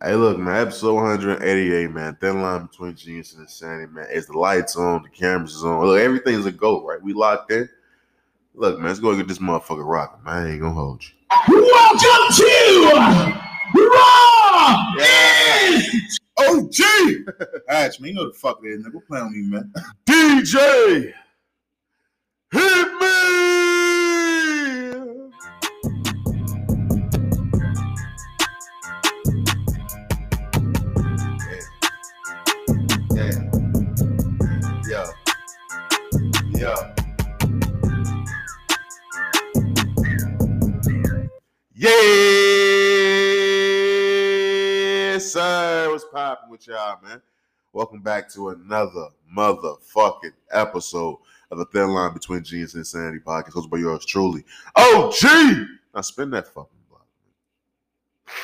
Hey, look, man, episode 188, man. Thin line between genius and insanity, man. It's the lights on, the cameras is on. Look, everything's a go, right? We locked in. Look, man, let's go get this motherfucker rocking, man. I ain't gonna hold you. Welcome to Raw Yeah. OG. Hatch, man, you know the fuck it is, nigga. Playing with me, man. DJ, sir. What's poppin' with y'all, man? Welcome back to another motherfucking episode of the Thin Line Between Genius and Insanity podcast, hosted by yours truly, OG. Now spin that fucking block.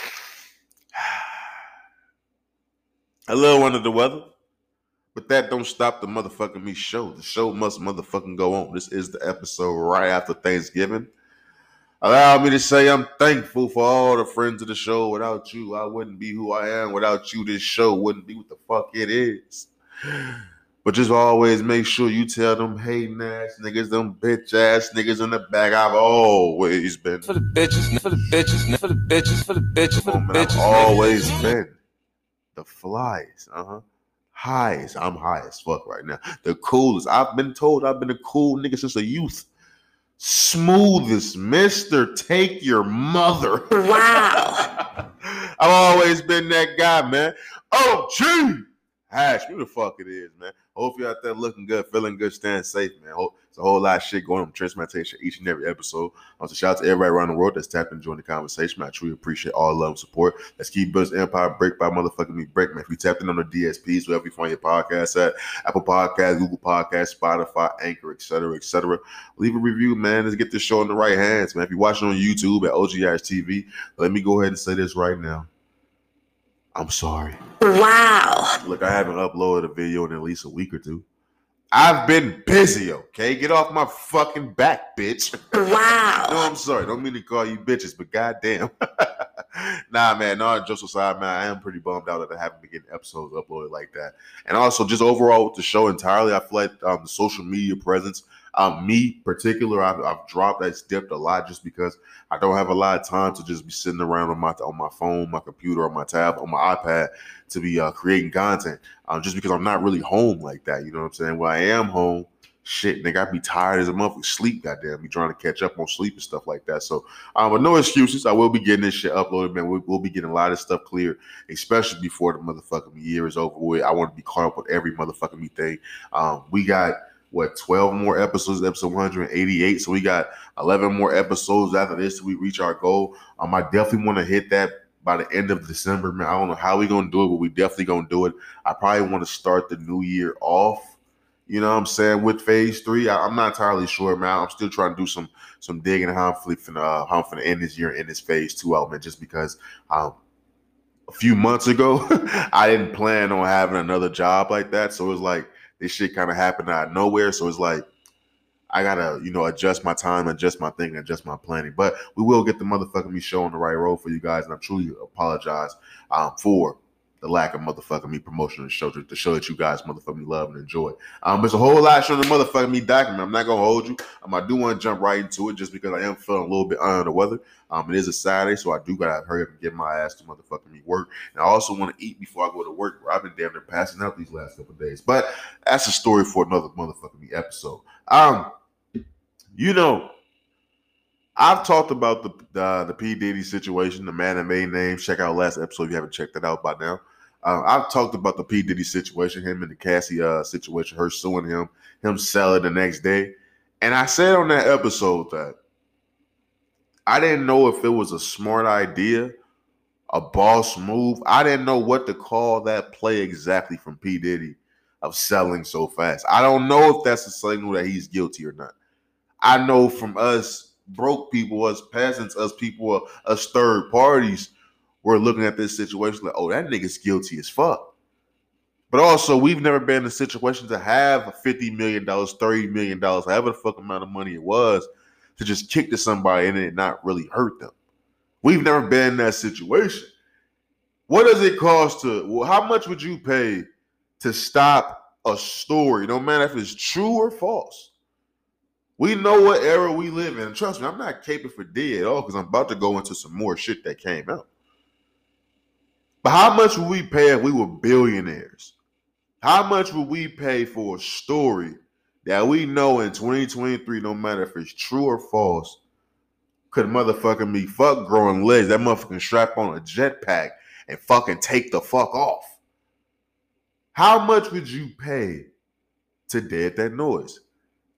A little under the weather, but that don't stop the motherfucking me show. The show must motherfucking go on. This is the episode right after Thanksgiving. Allow me to say I'm thankful for all the friends of the show. Without you, I wouldn't be who I am. Without you, this show wouldn't be what the fuck it is. But just always make sure you tell them hating ass niggas, them bitch ass niggas in the back. I've always been. for the bitches, for the bitches, for the bitches, for the bitches, for the man, I've bitches. always been the flies. Uh huh. Highs. I'm high as fuck right now. The coolest. I've been told I've been a cool nigga since a youth. Smoothest, Mister. Take your mother. Wow. I've always been that guy, man. Oh, gee. Hash, who the fuck it is, man. Hope you're out there looking good, feeling good, staying safe, man. It's a whole lot of shit going on. Transplantation each and every episode. I want to shout out to everybody around the world that's tapped and joined the conversation. I truly appreciate all love and support. Let's keep building empire break by motherfucking me break, man. If you tapped in on the DSPs, wherever you find your podcast at, Apple Podcasts, Google Podcasts, Spotify, Anchor, etc., etc. Leave a review, man. Let's get this show in the right hands, man. If you're watching on YouTube at OGIS TV, let me go ahead and say this right now. I'm sorry. Wow. Look, I haven't uploaded a video in at least a week or two. I've been busy, okay? Get off my fucking back, bitch. Wow. no, I'm sorry. Don't mean to call you bitches, but goddamn. nah, man. No, jokes aside, man. I am pretty bummed out that I haven't been getting episodes uploaded like that. And also, just overall with the show entirely, I feel like um, the social media presence, um, me particular, I've, I've dropped. That's dipped a lot just because I don't have a lot of time to just be sitting around on my on my phone, my computer, on my tab, on my iPad to be uh, creating content. Um, just because I'm not really home like that. You know what I'm saying? When I am home, shit, nigga, I be tired as a with sleep. Goddamn, be trying to catch up on sleep and stuff like that. So, um, but no excuses. I will be getting this shit uploaded, man. We, we'll be getting a lot of stuff clear, especially before the motherfucking year is over with. I want to be caught up with every motherfucking thing. Um, we got what 12 more episodes, episode 188. So we got 11 more episodes after this we reach our goal. Um, I definitely want to hit that by the end of December, man. I don't know how we're gonna do it, but we definitely gonna do it. I probably want to start the new year off. You know what I'm saying with phase three. I, am not entirely sure, man. I'm still trying to do some some digging how I'm flipping uh, how I'm finna end this year and this phase two man. Just because um a few months ago I didn't plan on having another job like that, so it was like this shit kind of happened out of nowhere. So it's like I gotta, you know, adjust my time, adjust my thinking, adjust my planning. But we will get the motherfucking me show on the right road for you guys, and I truly apologize um, for the lack of motherfucking me promotion the show to, show that you guys motherfucking love and enjoy. Um, there's a whole lot showing the motherfucking me document. I'm not gonna hold you. Um, I do want to jump right into it just because I am feeling a little bit under the weather. Um, it is a Saturday, so I do gotta hurry up and get my ass to motherfucking me work. And I also want to eat before I go to work. Where I've been damn near passing out these last couple days. But that's a story for another motherfucking me episode. Um, you know, I've talked about the the, the P Diddy situation, the man that made name. Check out last episode if you haven't checked that out by now. Uh, I've talked about the P Diddy situation, him and the Cassie uh, situation, her suing him, him selling the next day, and I said on that episode that I didn't know if it was a smart idea, a boss move. I didn't know what to call that play exactly from P Diddy of selling so fast. I don't know if that's a signal that he's guilty or not. I know from us broke people, us peasants, us people, us third parties, we're looking at this situation like, oh, that nigga's guilty as fuck. But also, we've never been in a situation to have $50 million, $30 million, however the fuck amount of money it was, to just kick to somebody and it not really hurt them. We've never been in that situation. What does it cost to? Well, how much would you pay to stop a story, no matter if it's true or false? We know what era we live in. Trust me, I'm not caping for D at all because I'm about to go into some more shit that came out. But how much would we pay if we were billionaires? How much would we pay for a story that we know in 2023, no matter if it's true or false, could motherfucking be fuck growing legs? That motherfucking strap on a jetpack and fucking take the fuck off. How much would you pay to dead that noise?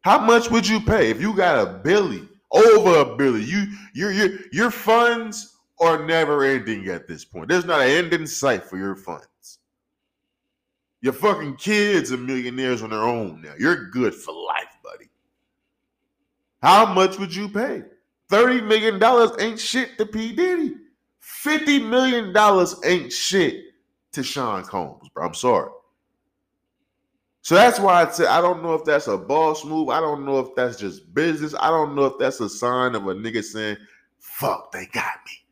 How much would you pay if you got a billy, over a billy? You your your your funds are never ending at this point. There's not an end in sight for your funds. Your fucking kids are millionaires on their own now. You're good for life, buddy. How much would you pay? $30 million ain't shit to P. Diddy. $50 million ain't shit to Sean Combs, bro. I'm sorry. So that's why I said I don't know if that's a boss move. I don't know if that's just business. I don't know if that's a sign of a nigga saying, fuck, they got me.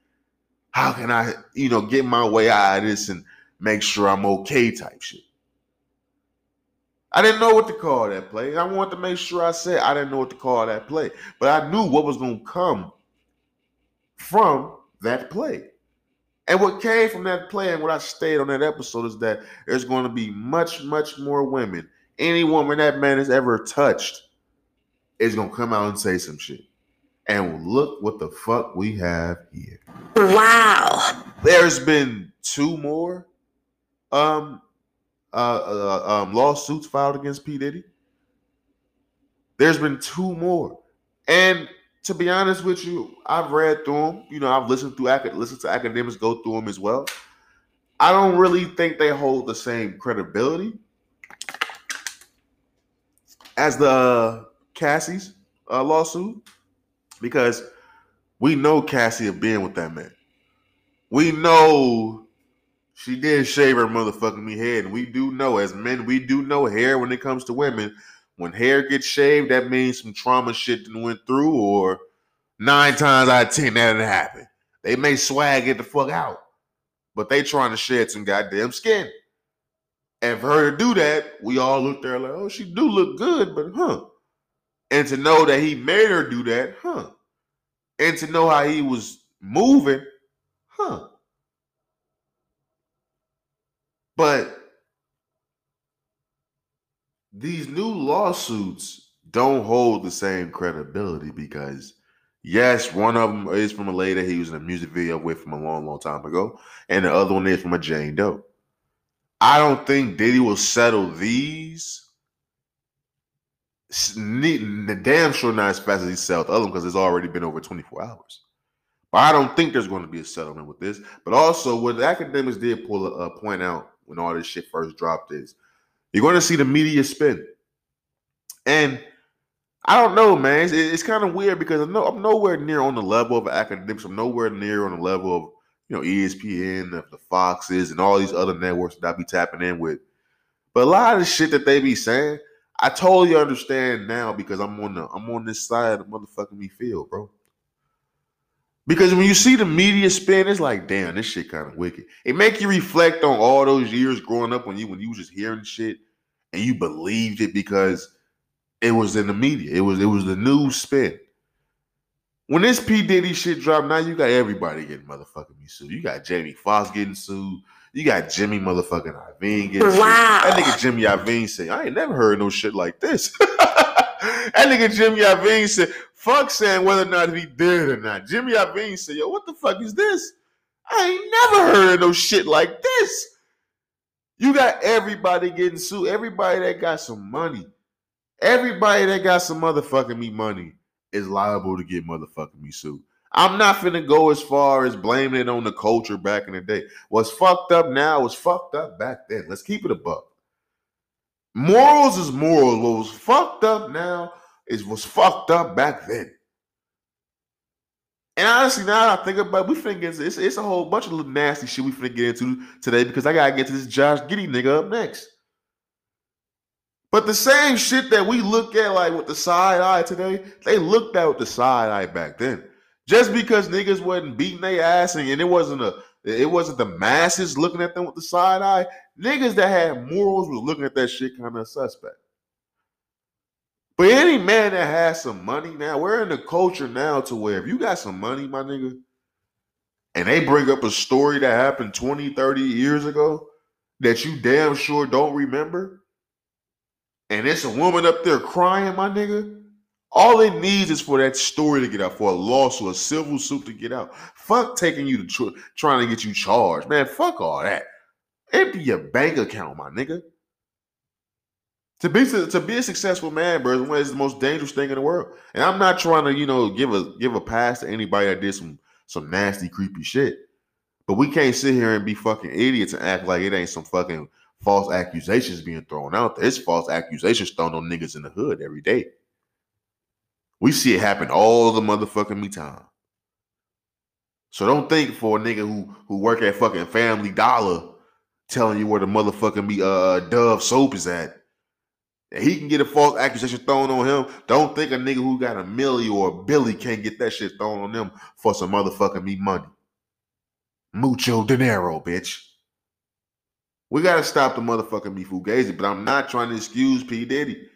How can I, you know, get my way out of this and make sure I'm okay type shit. I didn't know what to call that play. I wanted to make sure I said I didn't know what to call that play. But I knew what was going to come from that play. And what came from that play and what I stayed on that episode is that there's going to be much, much more women. Any woman that man has ever touched is going to come out and say some shit. And look what the fuck we have here. Wow. There's been two more um uh, uh um lawsuits filed against P. Diddy. There's been two more. And to be honest with you, I've read through them. You know, I've listened through listened to Akademiks go through them as well. I don't really think they hold the same credibility as the Cassie's uh, lawsuit because we know Cassie have been with that man. We know she did shave her motherfucking me head, and we do know as men, we do know hair when it comes to women. When hair gets shaved, that means some trauma shit that went through, or nine times out of ten that didn't happen. They may swag get the fuck out, but they trying to shed some goddamn skin. And for her to do that, we all looked there like, oh, she do look good, but huh. And to know that he made her do that, huh. And to know how he was moving, huh. But these new lawsuits don't hold the same credibility because yes, one of them is from a lady he was in a music video with from a long, long time ago, and the other one is from a Jane Doe. I don't think Diddy will settle these. The damn sure not as fast as he settled the other because it's already been over 24 hours. But I don't think there's going to be a settlement with this. But also, what the Akademiks did pull a, a point out when all this shit first dropped is you're going to see the media spin. And I don't know, man. It's, it's kind of weird because I'm, no, I'm nowhere near on the level of Akademiks. I'm nowhere near on the level of you know ESPN, the, the Foxes, and all these other networks that I be tapping in with. But a lot of the shit that they be saying, I totally understand now because I'm on the I'm on this side of motherfucking me field, bro. Because when you see the media spin, it's like, damn, this shit kind of wicked. It make you reflect on all those years growing up when you when you was just hearing shit and you believed it because it was in the media. It was it was the news spin. When this P Diddy shit dropped, now you got everybody getting motherfucking me sued. You got Jamie Foxx getting sued. You got Jimmy motherfucking Iovine getting sued. Wow. That nigga Jimmy Iovine say, I ain't never heard no shit like this. that nigga Jimmy Iovine said, fuck saying whether or not he did or not. Jimmy Iovine said, yo, what the fuck is this? I ain't never heard of no shit like this. You got everybody getting sued. Everybody that got some money. Everybody that got some motherfucking me money is liable to get motherfucking me sued. I'm not finna go as far as blaming it on the culture back in the day. What's fucked up now was fucked up back then. Let's keep it a buck. Morals is morals. What was fucked up now is what's fucked up back then. And honestly, now I think about it, we finna get it's, it's a whole bunch of little nasty shit we finna get into today because I gotta get to this Josh Giddey nigga up next. But the same shit that we look at like with the side eye today, they looked at with the side eye back then. Just because niggas wasn't beating their ass and, and it wasn't a It wasn't the masses looking at them with the side eye. Niggas that had morals was looking at that shit kind of suspect. But any man that has some money now, we're in a culture now to where if you got some money, my nigga, and they bring up a story that happened 20, 30 years ago that you damn sure don't remember, and it's a woman up there crying, my nigga, all it needs is for that story to get out, for a lawsuit, a civil suit to get out. Fuck taking you to tr- trying to get you charged, man. Fuck all that. Empty your bank account, my nigga. To be to be a successful man, bro, is the most dangerous thing in the world. And I'm not trying to, you know, give a give a pass to anybody that did some some nasty, creepy shit. But we can't sit here and be fucking idiots and act like it ain't some fucking false accusations being thrown out there. It's false accusations thrown on niggas in the hood every day. We see it happen all the motherfucking me time. So don't think for a nigga who who work at fucking Family Dollar telling you where the motherfucking me uh Dove soap is at. He can get a false accusation thrown on him. Don't think a nigga who got a Millie or a Billy can't get that shit thrown on them for some motherfucking me money. Mucho dinero, bitch. We gotta stop the motherfucking me fugazi, but I'm not trying to excuse P. Diddy.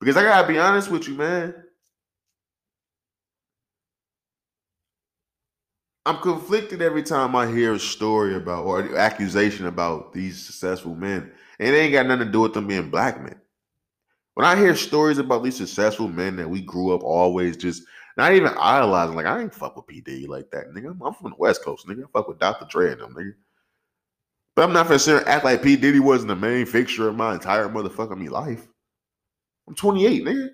Because I gotta be honest with you, man. I'm conflicted every time I hear a story about or accusation about these successful men. And it ain't got nothing to do with them being black men. When I hear stories about these successful men that we grew up always just not even idolizing, like I ain't fuck with P. Diddy like that, nigga. I'm, I'm from the West Coast, nigga. I fuck with Dr. Dre and them, nigga. But I'm not for sure act like P. Diddy wasn't the main fixture of my entire motherfucking me life. I'm 28, nigga.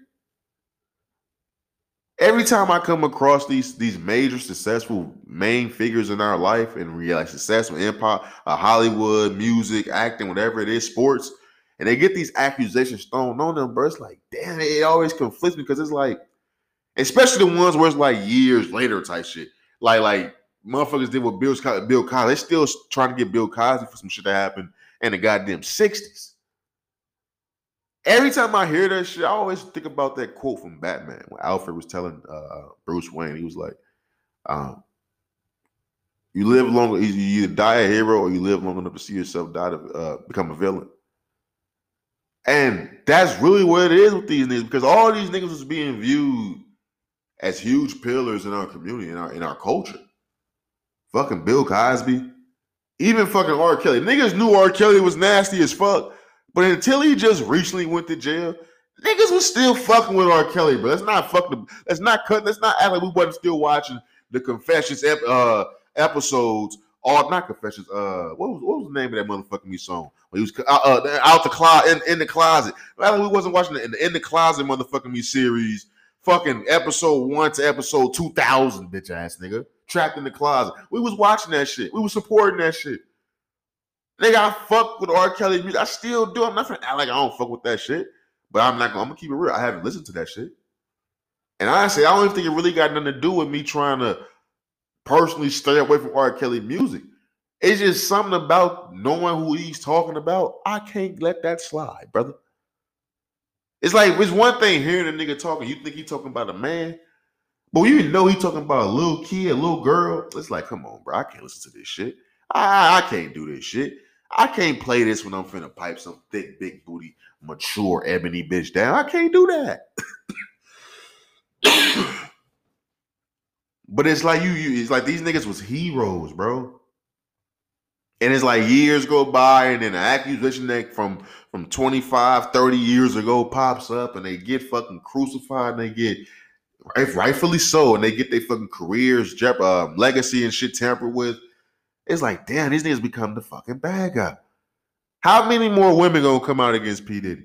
Every time I come across these these major successful main figures in our life and realize successful empire, uh, Hollywood, music, acting, whatever it is, sports, and they get these accusations thrown on them, bro. It's like, damn, it always conflicts me because it's like, especially the ones where it's like years later type shit. Like, like motherfuckers did with Bill, Bill Cosby. They still trying to get Bill Cosby for some shit that happened in the goddamn 60s. Every time I hear that shit, I always think about that quote from Batman when Alfred was telling uh, Bruce Wayne, he was like, um, "You live long, you either die a hero or you live long enough to see yourself die to uh, become a villain." And that's really what it is with these niggas because all these niggas is being viewed as huge pillars in our community, in our in our culture. Fucking Bill Cosby, even fucking R. Kelly. Niggas knew R. Kelly was nasty as fuck, but until he just recently went to jail, niggas was still fucking with R. Kelly, bro. Let's not fuck the. Let's not cut. Let's not act like we wasn't still watching the Confessions ep, uh, episodes. All not Confessions. Uh, what was what was the name of that motherfucking me song? When he was uh, uh out the closet in, in the closet. Like we wasn't watching the in, the in the closet motherfucking me series. Fucking episode one to episode two thousand, bitch ass nigga. Trapped in the closet. We was watching that shit. We was supporting that shit. Nigga, I fuck with R. Kelly music. I still do. I'm not gonna act like I don't fuck with that shit. But I'm not gonna, I'm gonna keep it real. I haven't listened to that shit. And honestly, I don't even think it really got nothing to do with me trying to personally stay away from R. Kelly music. It's just something about knowing who he's talking about. I can't let that slide, brother. It's like it's one thing hearing a nigga talking. You think he talking about a man, but you know he talking about a little kid, a little girl. It's like, come on, bro. I can't listen to this shit. I, I can't do this shit. I can't play this when I'm finna pipe some thick, big booty, mature ebony bitch down. I can't do that. but it's like you, you, it's like these niggas was heroes, bro. And it's like years go by, and then an accusation that from from 25, 30 years ago pops up, and they get fucking crucified, and they get rightfully so, and they get their fucking careers, um, legacy, and shit tampered with. It's like, damn, these niggas become the fucking bad guy. How many more women gonna come out against P Diddy?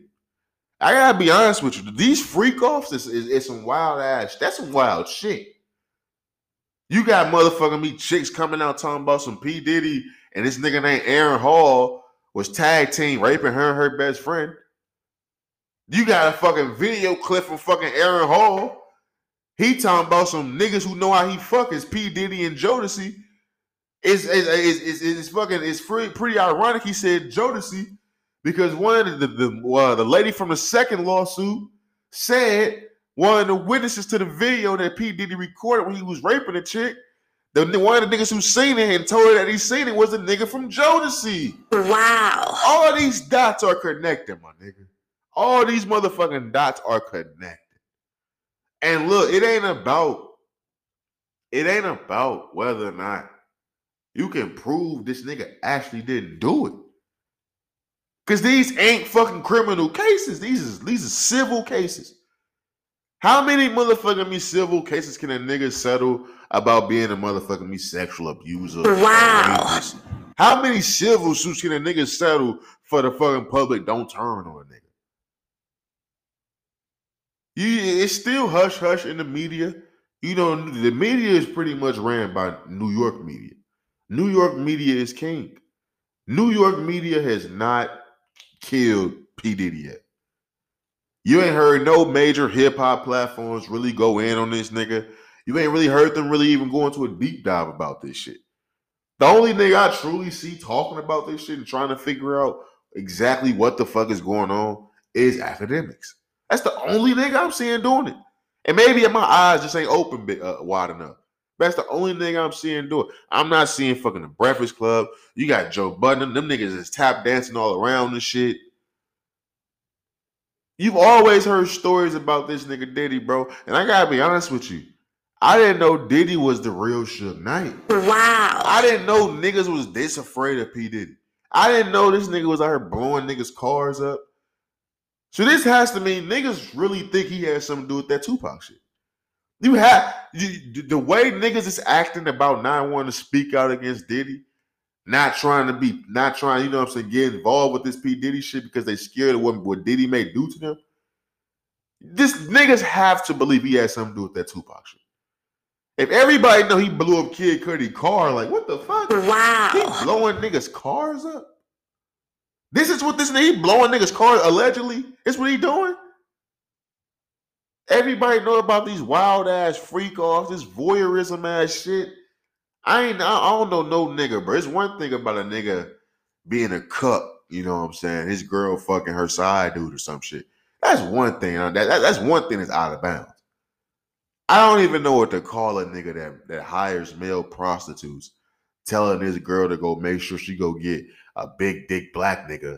I gotta be honest with you. These freak offs is, is, is some wild ass. That's some wild shit. You got motherfucking me chicks coming out talking about some P Diddy and this nigga named Aaron Hall was tag team raping her and her best friend. You got a fucking video clip from fucking Aaron Hall. He talking about some niggas who know how he fuck is P Diddy and Jodeci. It's it's, it's, it's, it's fucking it's pretty, pretty ironic. He said Jodeci because one of the the, the, uh, the lady from the second lawsuit said one of the witnesses to the video that P Diddy recorded when he was raping a chick The one of the niggas who seen it and told her that he seen it was a nigga from Jodeci. Wow. All these dots are connected, my nigga. All these motherfucking dots are connected. And look, it ain't about it ain't about whether or not you can prove this nigga actually didn't do it. Cause these ain't fucking criminal cases. These is these are civil cases. How many motherfucking me civil cases can a nigga settle about being a motherfucking me sexual abuser? Wow. How many civil suits can a nigga settle for the fucking public don't turn on a nigga? You, it's still hush hush in the media. You know, the media is pretty much ran by New York media. New York media is king. New York media has not killed P. Diddy yet. You ain't heard no major hip hop platforms really go in on this nigga. You ain't really heard them really even go into a deep dive about this shit. The only nigga I truly see talking about this shit and trying to figure out exactly what the fuck is going on is Akademiks. That's the only nigga I'm seeing doing it. And maybe my eyes just ain't open uh, wide enough. That's the only thing I'm seeing do it. I'm not seeing fucking the Breakfast Club. You got Joe Budden. Them niggas is tap dancing all around and shit. You've always heard stories about this nigga Diddy, bro. And I gotta be honest with you. I didn't know Diddy was the real Suge Knight. Wow. I didn't know niggas was this afraid of P. Diddy. I didn't know this nigga was out here blowing niggas' cars up. So this has to mean niggas really think he has something to do with that Tupac shit. You have the way niggas is acting about not wanting to speak out against Diddy, not trying to be, not trying, you know what I'm saying, get involved with this P. Diddy shit because they scared of what, what Diddy may do to them. This niggas have to believe he has something to do with that Tupac shit. If everybody know he blew up Kid Cudi car, like what the fuck? Wow. He blowing niggas' cars up. This is what this nigga he blowing niggas' cars allegedly. It's what he doing. Everybody know about these wild ass freak offs, this voyeurism ass shit. I ain't. I don't know no nigga, bro. It's one thing about a nigga being a cup, You know what I'm saying? His girl fucking her side dude or some shit. That's one thing. uh, That, that- that's one thing that's out of bounds. I don't even know what to call a nigga that that hires male prostitutes, telling this girl to go make sure she go get a big dick black nigga.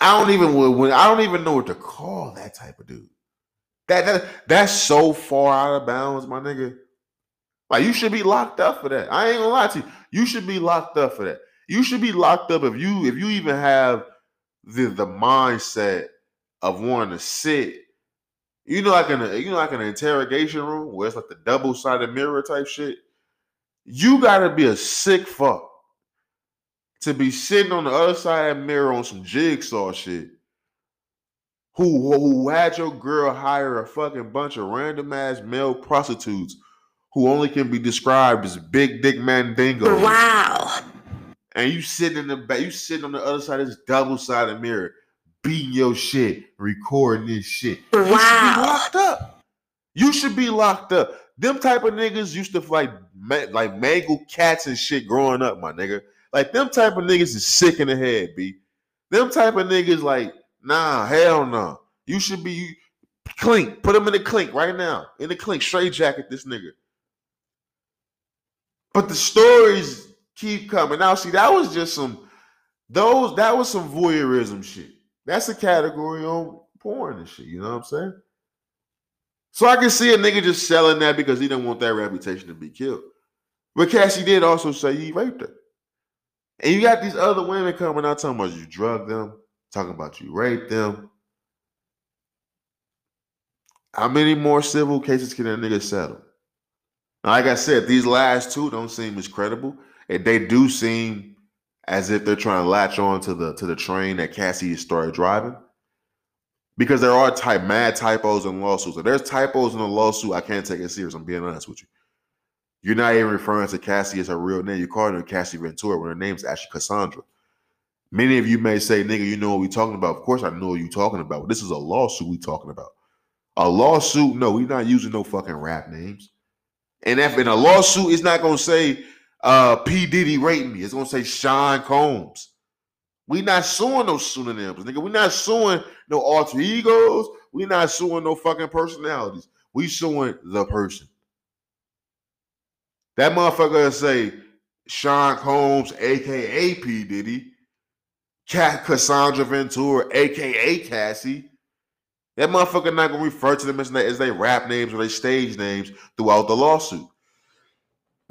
I don't even I don't even know what to call that type of dude. That, that that's so far out of bounds, my nigga. Like you should be locked up for that. I ain't gonna lie to you. You should be locked up for that. You should be locked up if you if you even have the the mindset of wanting to sit. You know, like in a you know, like an interrogation room where it's like the double sided mirror type shit. You gotta be a sick fuck to be sitting on the other side of that mirror on some jigsaw shit. Who who had your girl hire a fucking bunch of random ass male prostitutes who only can be described as big dick mandingo. Wow. And you sitting in the back, you sitting on the other side of this double sided mirror, beating your shit, recording this shit. Wow. You should be locked up. You should be locked up. Them type of niggas used to like ma- like mangle cats and shit growing up, my nigga. Like them type of niggas is sick in the head, b. Them type of niggas like nah, hell no. You should be clink. Put him in the clink right now. In the clink, straight jacket this nigga. But the stories keep coming. Now, see, that was just some those that was some voyeurism shit. That's a category on porn and shit. You know what I'm saying? So I can see a nigga just selling that because he didn't want that reputation to be killed. But Cassie did also say he raped her. And you got these other women coming out talking about you drugged them, talking about you raped them. How many more civil cases can a nigga settle? Now, like I said, these last two don't seem as credible, and they do seem as if they're trying to latch on to the to the train that Cassie started driving. Because there are type mad typos in lawsuits. If there's typos in a lawsuit, I can't take it serious. I'm being honest with you. You're not even referring to Cassie as her real name. You're calling her Cassie Ventura when her name's actually Cassandra. Many of you may say, nigga, you know what we talking about. Of course I know what you talking about. This is a lawsuit we talking about. A lawsuit, no, we're not using no fucking rap names. And if in a lawsuit, it's not gonna say uh P. Diddy raped me. It's gonna say Sean Combs. We not suing no pseudonyms, nigga. We not suing no alter egos. We not suing no fucking personalities. We suing the person. That motherfucker say Sean Combs, aka P. Diddy, Cat Cassandra Ventura, aka Cassie. That motherfucker not gonna refer to them as as rap names or they stage names throughout the lawsuit.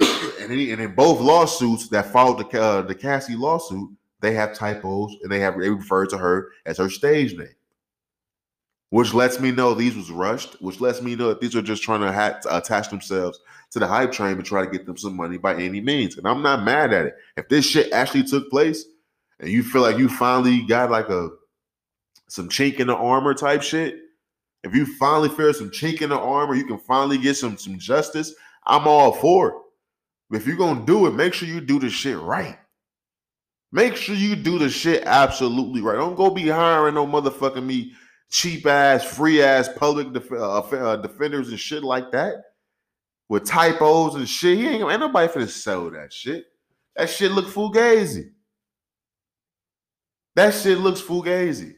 and, in, and in both lawsuits that followed the uh, the Cassie lawsuit, they have typos and they have they refer to her as her stage name, which lets me know these was rushed. Which lets me know that these are just trying to ha- to attach themselves to the hype train and try to get them some money by any means. And I'm not mad at it. If this shit actually took place, and you feel like you finally got like a some chink in the armor type shit, if you finally feel some chink in the armor, you can finally get some some justice. I'm all for it. But if you're gonna do it, make sure you do the shit right. Make sure you do the shit absolutely right. Don't go be hiring no motherfucking me cheap ass, free ass public def- uh, uh, defenders and shit like that with typos and shit. He ain't, ain't nobody finna sell that shit. That shit look fugazi. That shit looks fugazi.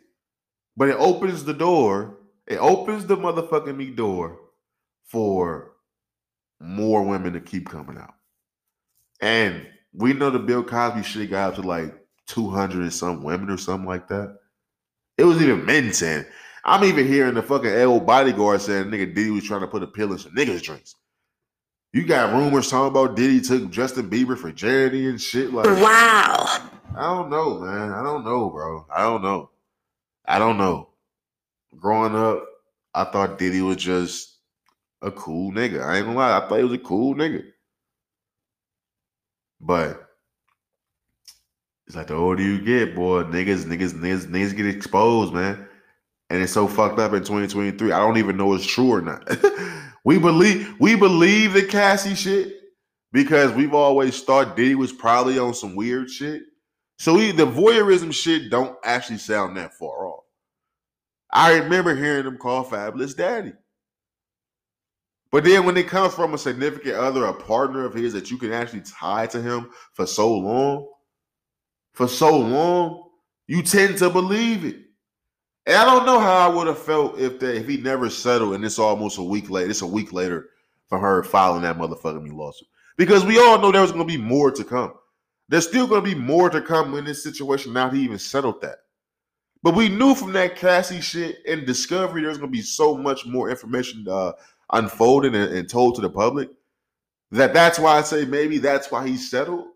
But it opens the door. It opens the motherfucking me door for more women to keep coming out. And we know the Bill Cosby shit got up to like 200 and some women or something like that. It was even men saying, I'm even hearing the fucking L bodyguard saying nigga Diddy was trying to put a pill in some niggas' drinks. You got rumors talking about Diddy took Justin Bieber for charity and shit like Wow. I don't know, man. I don't know, bro. I don't know. I don't know. Growing up, I thought Diddy was just a cool nigga. I ain't gonna lie. I thought he was a cool nigga. But it's like the older you get, boy, niggas, niggas, niggas, niggas get exposed, man. And it's so fucked up in 2023. I don't even know it's true or not. we believe we believe the Cassie shit because we've always thought Diddy was probably on some weird shit. So we, the voyeurism shit don't actually sound that far off. I remember hearing him call Fabolous Daddy. But then when it comes from a significant other, a partner of his that you can actually tie to him for so long, for so long, you tend to believe it. And I don't know how I would have felt if they, if he never settled and it's almost a week later. It's a week later for her filing that motherfucking lawsuit. Because we all know there was gonna be more to come. There's still gonna be more to come in this situation now he even settled that. But we knew from that Cassie shit and Discovery, there's gonna be so much more information uh, unfolded and, and told to the public that that's why I say maybe that's why he settled.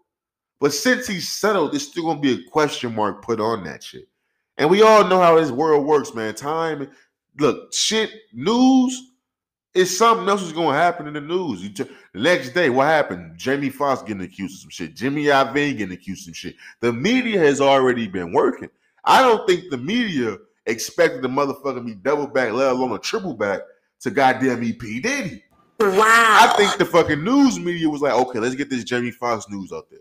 But since he settled, there's still gonna be a question mark put on that shit. And we all know how this world works, man. Time, look, shit, news is something else is going to happen in the news. You t- next day, what happened? Jamie Foxx getting accused of some shit. Jimmy Iovine getting accused of some shit. The media has already been working. I don't think the media expected the motherfucker to be double back, let alone a triple back to goddamn EP Diddy. Wow. I think the fucking news media was like, okay, let's get this Jamie Foxx news out there.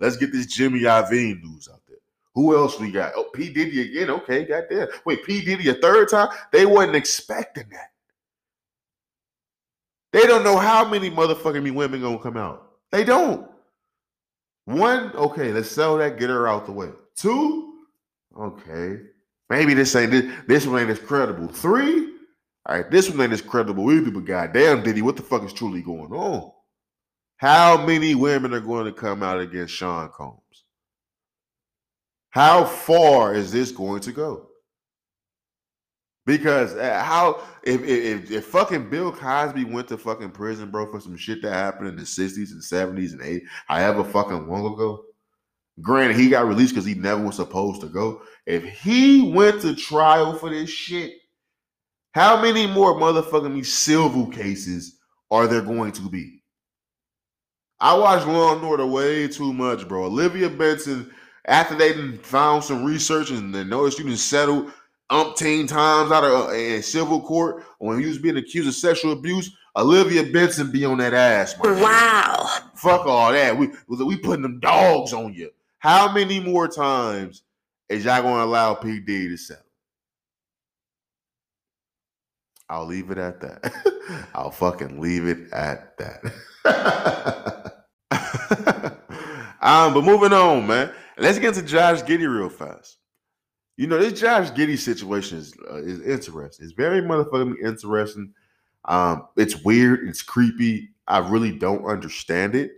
Let's get this Jimmy Iovine news out there. Who else we got? Oh, P. Diddy again. Okay, goddamn. Wait, P. Diddy a third time? They wasn't expecting that. They don't know how many motherfucking me women gonna come out. They don't. One, okay, let's sell that, get her out the way. Two, okay, maybe this ain't this, this one ain't as credible. Three, all right, this one ain't as credible either, but goddamn, Diddy, what the fuck is truly going on? How many women are going to come out against Sean Combs? How far is this going to go? Because uh, how if, if if fucking Bill Cosby went to fucking prison, bro, for some shit that happened in the sixties and seventies and eight, however fucking long ago. Granted, he got released because he never was supposed to go. If he went to trial for this shit, how many more motherfucking me civil cases are there going to be? I watch Law and Order way too much, bro. Olivia Benson, after they found some research and they noticed you done settled umpteen times out of uh, in civil court when you was being accused of sexual abuse, Olivia Benson be on that ass, man. Wow. Fuck all that. We we putting them dogs on you. How many more times is y'all gonna allow P. D to settle? I'll leave it at that. I'll fucking leave it at that. um, but moving on, man. Let's get to Josh Giddey real fast. You know, this Josh Giddey situation is uh, is interesting. It's very motherfucking interesting. Um, it's weird, it's creepy. I really don't understand it,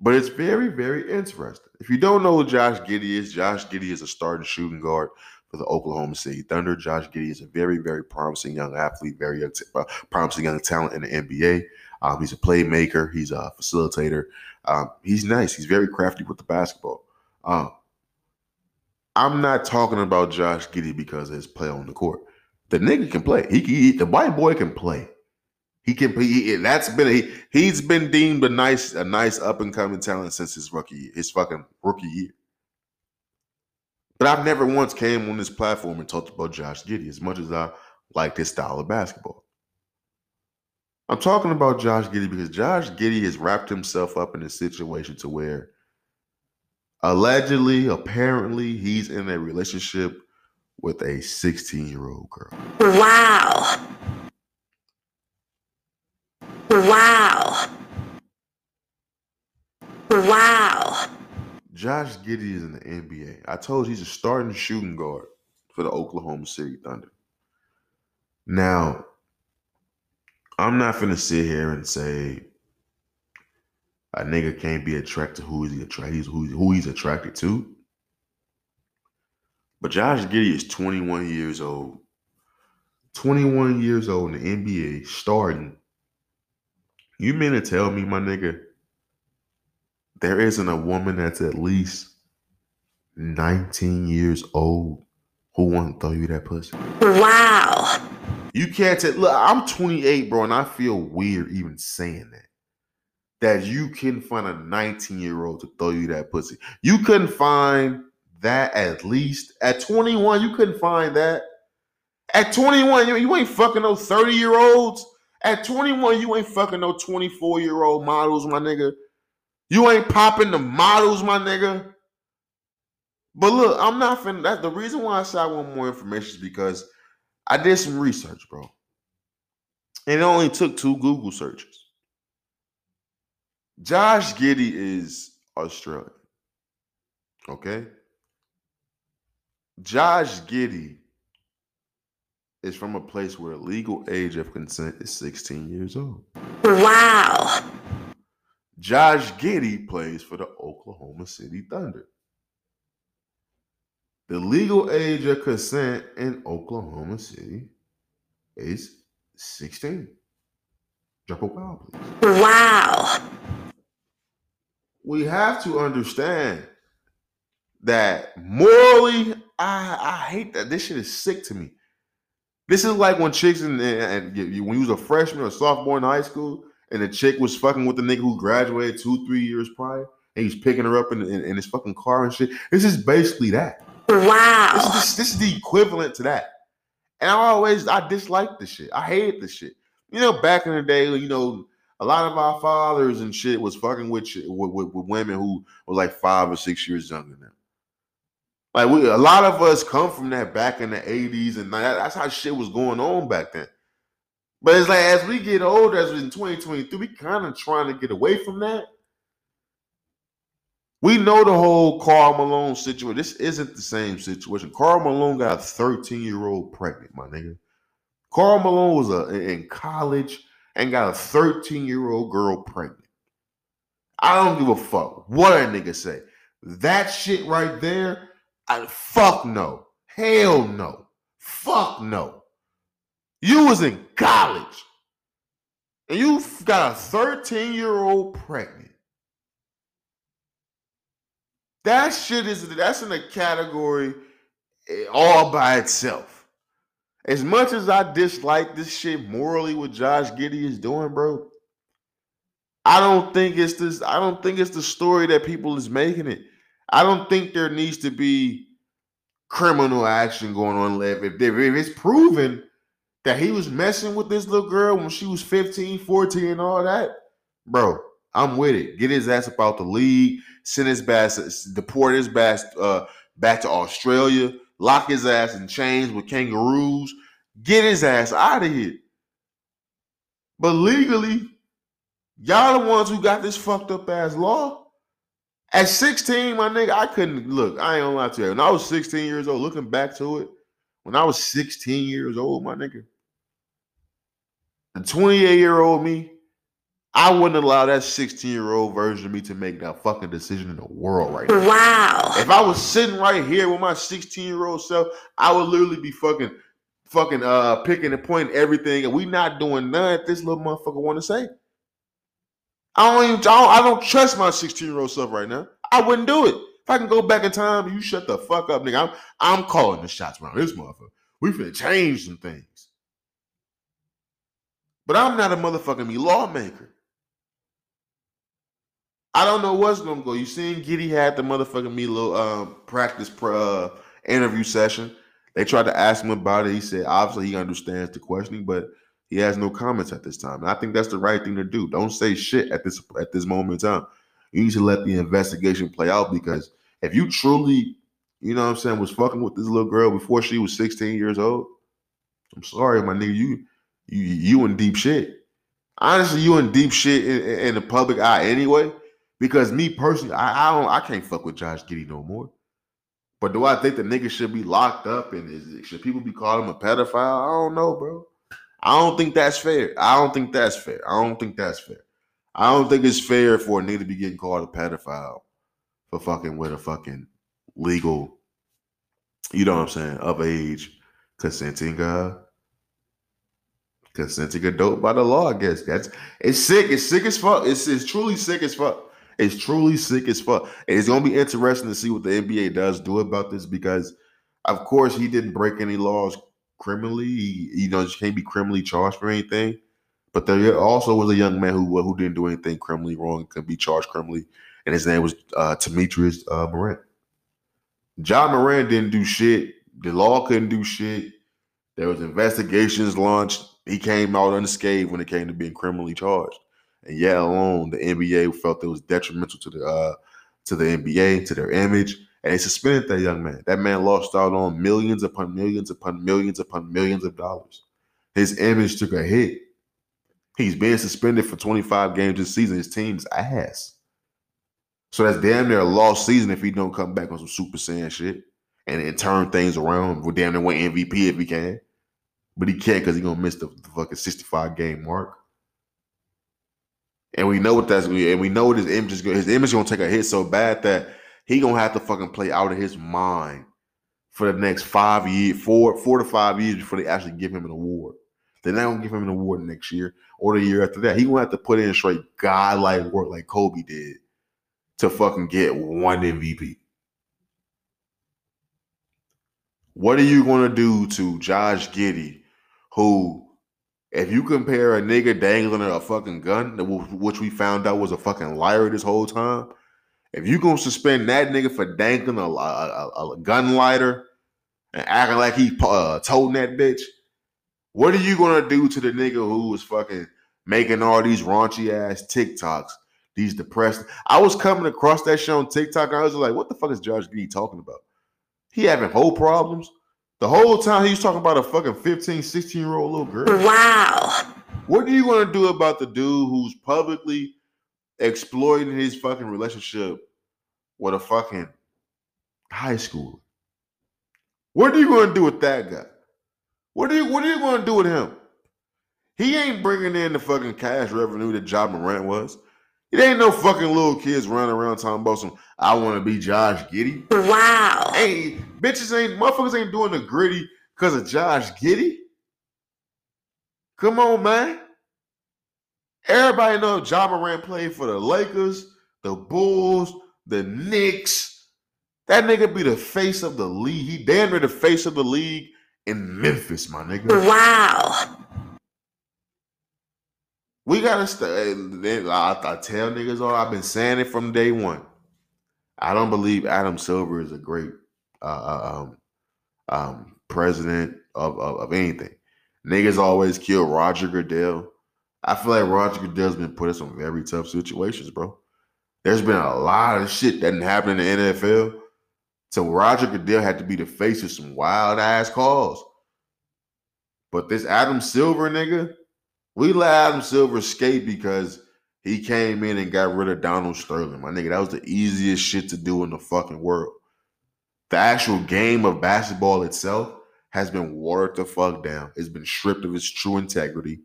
but it's very, very interesting. If you don't know who Josh Giddey is, Josh Giddey is a starting shooting guard for the Oklahoma City Thunder. Josh Giddey is a very, very promising young athlete, very uh, promising young talent in the NBA. Um, he's a playmaker. He's a facilitator. Um, he's nice. He's very crafty with the basketball. Um, I'm not talking about Josh Giddey because of his play on the court. The nigga can play. He, he the white boy can play. He can. He, that's been he, he's been deemed a nice a nice up and coming talent since his rookie his fucking rookie year. But I've never once came on this platform and talked about Josh Giddey as much as I like this style of basketball. I'm talking about Josh Giddey because Josh Giddey has wrapped himself up in a situation to where allegedly, apparently, he's in a relationship with a 16 year old girl. Wow. Wow. Wow. Josh Giddey is in the NBA. I told you he's a starting shooting guard for the Oklahoma City Thunder. Now, I'm not gonna sit here and say a nigga can't be attracted to who is he attracted he's who, who he's attracted to. But Josh Giddey is 21 years old. 21 years old in the NBA, starting. You mean to tell me, my nigga, there isn't a woman that's at least 19 years old who won't throw you that pussy? Wow. You can't tell. Look, I'm 28, bro, and I feel weird even saying that. That you can find a 19 year old to throw you that pussy. You couldn't find that at least at 21. You couldn't find that. At 21, you, you ain't fucking no 30 year olds. At 21, you ain't fucking no 24 year old models, my nigga. You ain't popping the models, my nigga. But look, I'm not finna. That's the reason why I said I want more information is because I did some research, bro. And it only took two Google searches. Josh Giddey is Australian. Okay. Josh Giddey is from a place where legal age of consent is 16 years old. Wow. Josh Giddey plays for the Oklahoma City Thunder. The legal age of consent in Oklahoma City is 16. Drop a wow, please. Wow. We have to understand that morally, I I hate that. This shit is sick to me. This is like when chicks and, and, and when you was a freshman or sophomore in high school, and the chick was fucking with the nigga who graduated two, three years prior, and he's picking her up in, in, in his fucking car and shit. This is basically that. This Wow. is, this, this is the equivalent to that. And I always I dislike this shit. I hated this shit. You know, back in the day, you know, a lot of our fathers and shit was fucking with with, with, with women who were like five or six years younger than them. Like we, a lot of us come from that back in the '80s, and that, that's how shit was going on back then. But it's like as we get older, as in 2023, we kind of trying to get away from that. We know the whole Karl Malone situation. This isn't the same situation. Karl Malone got a 13 year old pregnant, my nigga. Karl Malone was a, in college and got a 13 year old girl pregnant. I don't give a fuck what a nigga say. That shit right there, I fuck no. Hell no. Fuck no. You was in college and you got a 13 year old pregnant. That shit is that's in a category eh, all by itself. As much as I dislike this shit morally, what Josh Giddey is doing, bro, I don't think it's this. I don't think it's the story that people is making it. I don't think there needs to be criminal action going on. If, if, if it's proven that he was messing with this little girl when she was 15, 14, and all that, bro, I'm with it. Get his ass about the league, send his ass, deport his ass uh, back to Australia, lock his ass in chains with kangaroos, get his ass out of here. But legally, y'all the ones who got this fucked up ass law. At 16, my nigga, I couldn't look. I ain't gonna lie to you. When I was 16 years old, looking back to it, when I was 16 years old, my nigga, the 28 year old me, I wouldn't allow that 16 year old version of me to make that fucking decision in the world right now. Wow. If I was sitting right here with my 16 year old self, I would literally be fucking, fucking, uh, picking and pointing everything, and we not doing none that this little motherfucker want to say. I don't even, I don't, I don't trust my 16 year old self right now. I wouldn't do it. If I can go back in time, you shut the fuck up, nigga. I'm, I'm calling the shots around this motherfucker. We finna change some things. But I'm not a motherfucking me lawmaker. I don't know what's gonna go. You seen Giddey had the motherfucking me little um, practice pr- uh, interview session. They tried to ask him about it. He said obviously he understands the questioning, but he has no comments at this time. And I think that's the right thing to do. Don't say shit at this at this moment in time. You need to let the investigation play out because if you truly, you know what I'm saying, was fucking with this little girl before she was 16 years old, I'm sorry, my nigga, you you you in deep shit. Honestly, you in deep shit in- in the public eye anyway. Because me personally, I, I don't I can't fuck with Josh Giddey no more. But do I think the nigga should be locked up and is, should people be calling him a pedophile? I don't know, bro. I don't think that's fair. I don't think that's fair. I don't think that's fair. I don't think it's fair for a nigga to be getting called a pedophile for fucking with a fucking legal, you know what I'm saying, of age, consenting uh consenting adult by the law, I guess. That's it's sick. It's sick as fuck. It's it's truly sick as fuck. It's truly sick as fuck. And it's gonna be interesting to see what the NBA does do about this because, of course, he didn't break any laws criminally. He, you know, just can't be criminally charged for anything. But there also was a young man who who didn't do anything criminally wrong, could be charged criminally, and his name was uh, Demetrius uh, Morant. Ja Morant didn't do shit. The law couldn't do shit. There was investigations launched. He came out unscathed when it came to being criminally charged. And yet alone, the NBA felt it was detrimental to the uh, to the NBA, to their image, and they suspended that young man. That man lost out on millions upon millions upon millions upon millions of dollars. His image took a hit. He's being suspended for 25 games this season. His team's ass. So that's damn near a lost season if he don't come back on some Super Saiyan shit and, and turn things around. We're damn near win MVP if he can. But he can't because he's gonna miss the, the fucking 65 game mark. And we know what that's going and we know what his image is going. His image is gonna take a hit so bad that he gonna have to fucking play out of his mind for the next five years, four, four to five years before they actually give him an award. They're not gonna give him an award next year or the year after that. He gonna have to put in straight godlike work like Kobe did to fucking get one MVP. What are you gonna do to Josh Giddey, who, if you compare a nigga dangling a fucking gun, which we found out was a fucking liar this whole time, if you gonna suspend that nigga for dangling a, a, a- gun lighter and acting like he uh, that bitch, what are you gonna do to the nigga who was fucking making all these raunchy ass TikToks? These depressed. I was coming across that shit on TikTok. And I was like, what the fuck is Josh Giddey talking about? He having whole problems. The whole time he was talking about a fucking 15, 16 year old little girl. Wow. What are you gonna do about the dude who's publicly exploiting his fucking relationship with a fucking high schooler? What are you gonna do with that guy? What are you What are you gonna do with him? He ain't bringing in the fucking cash revenue that Ja Morant was. It ain't no fucking little kids running around talking about some. I want to be Josh Giddey. Wow. Hey, bitches ain't motherfuckers ain't doing the gritty because of Josh Giddey. Come on, man. Everybody know Ja Morant played for the Lakers, the Bulls, the Knicks. That nigga be the face of the league. He damn near the face of the league in Memphis, my nigga. Wow. We gotta stay. Eh, eh, I, I tell niggas all. I've been saying it from day one. I don't believe Adam Silver is a great uh, uh, um, um, president of, of of anything. Niggas always kill Roger Goodell. I feel like Roger Goodell's been put in some very tough situations, bro. There's been a lot of shit that didn't happen in the NFL. So Roger Goodell had to be the face of some wild ass calls. But this Adam Silver nigga, we let Adam Silver escape because he came in and got rid of Donald Sterling. My nigga, that was the easiest shit to do in the fucking world. The actual game of basketball itself has been watered the fuck down. It's been stripped of its true integrity.